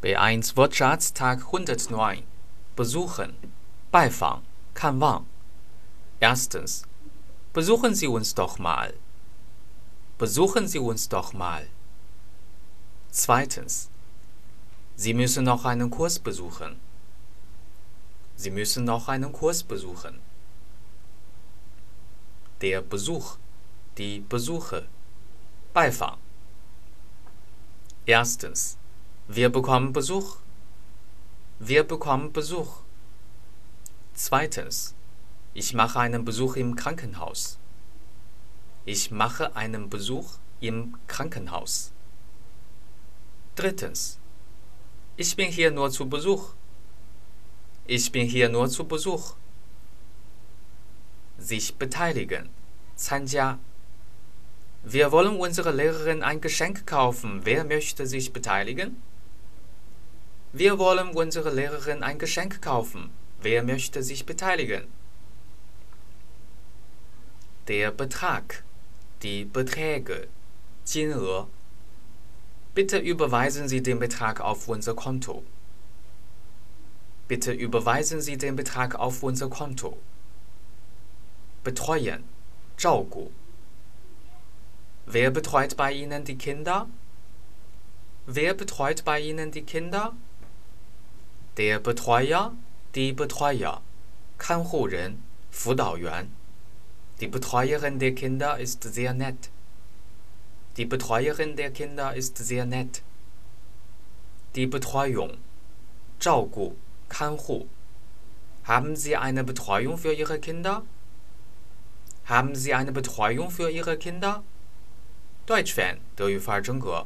B1 Wortschatz Tag 109 Besuchen, Beifang, 看望 Erstens Besuchen Sie uns doch mal. Besuchen Sie uns doch mal. Zweitens Sie müssen noch einen Kurs besuchen. Sie müssen noch einen Kurs besuchen. Der Besuch, die Besuche, Beifang. Erstens Wir bekommen Besuch. Wir bekommen Besuch. Zweitens Ich mache einen Besuch im Krankenhaus. Ich mache einen Besuch im Krankenhaus. Drittens Ich bin hier nur zu Besuch. Ich bin hier nur zu Besuch. Sich beteiligen, 参加 Wir wollen unserer Lehrerin ein Geschenk kaufen. Wer möchte sich beteiligen? Wir wollen unserer Lehrerin ein Geschenk kaufen. Wer möchte sich beteiligen? Der Betrag, die Beträge, 金额 Bitte überweisen Sie den Betrag auf unser Konto. Bitte überweisen Sie den Betrag auf unser Konto. Betreuen, 照顾 Wer betreut bei Ihnen die Kinder? Wer betreut bei Ihnen die Kinder? Der Betreuer, die Betreuer, 看护人、辅导员 Die Betreuerin der Kinder ist sehr nett. Die Betreuerin der Kinder ist sehr nett. Die Betreuung, 照顾、看护 Haben Sie eine Betreuung für Ihre Kinder? Haben Sie eine Betreuung für Ihre Kinder? Deutsch Fan 德语范儿真格。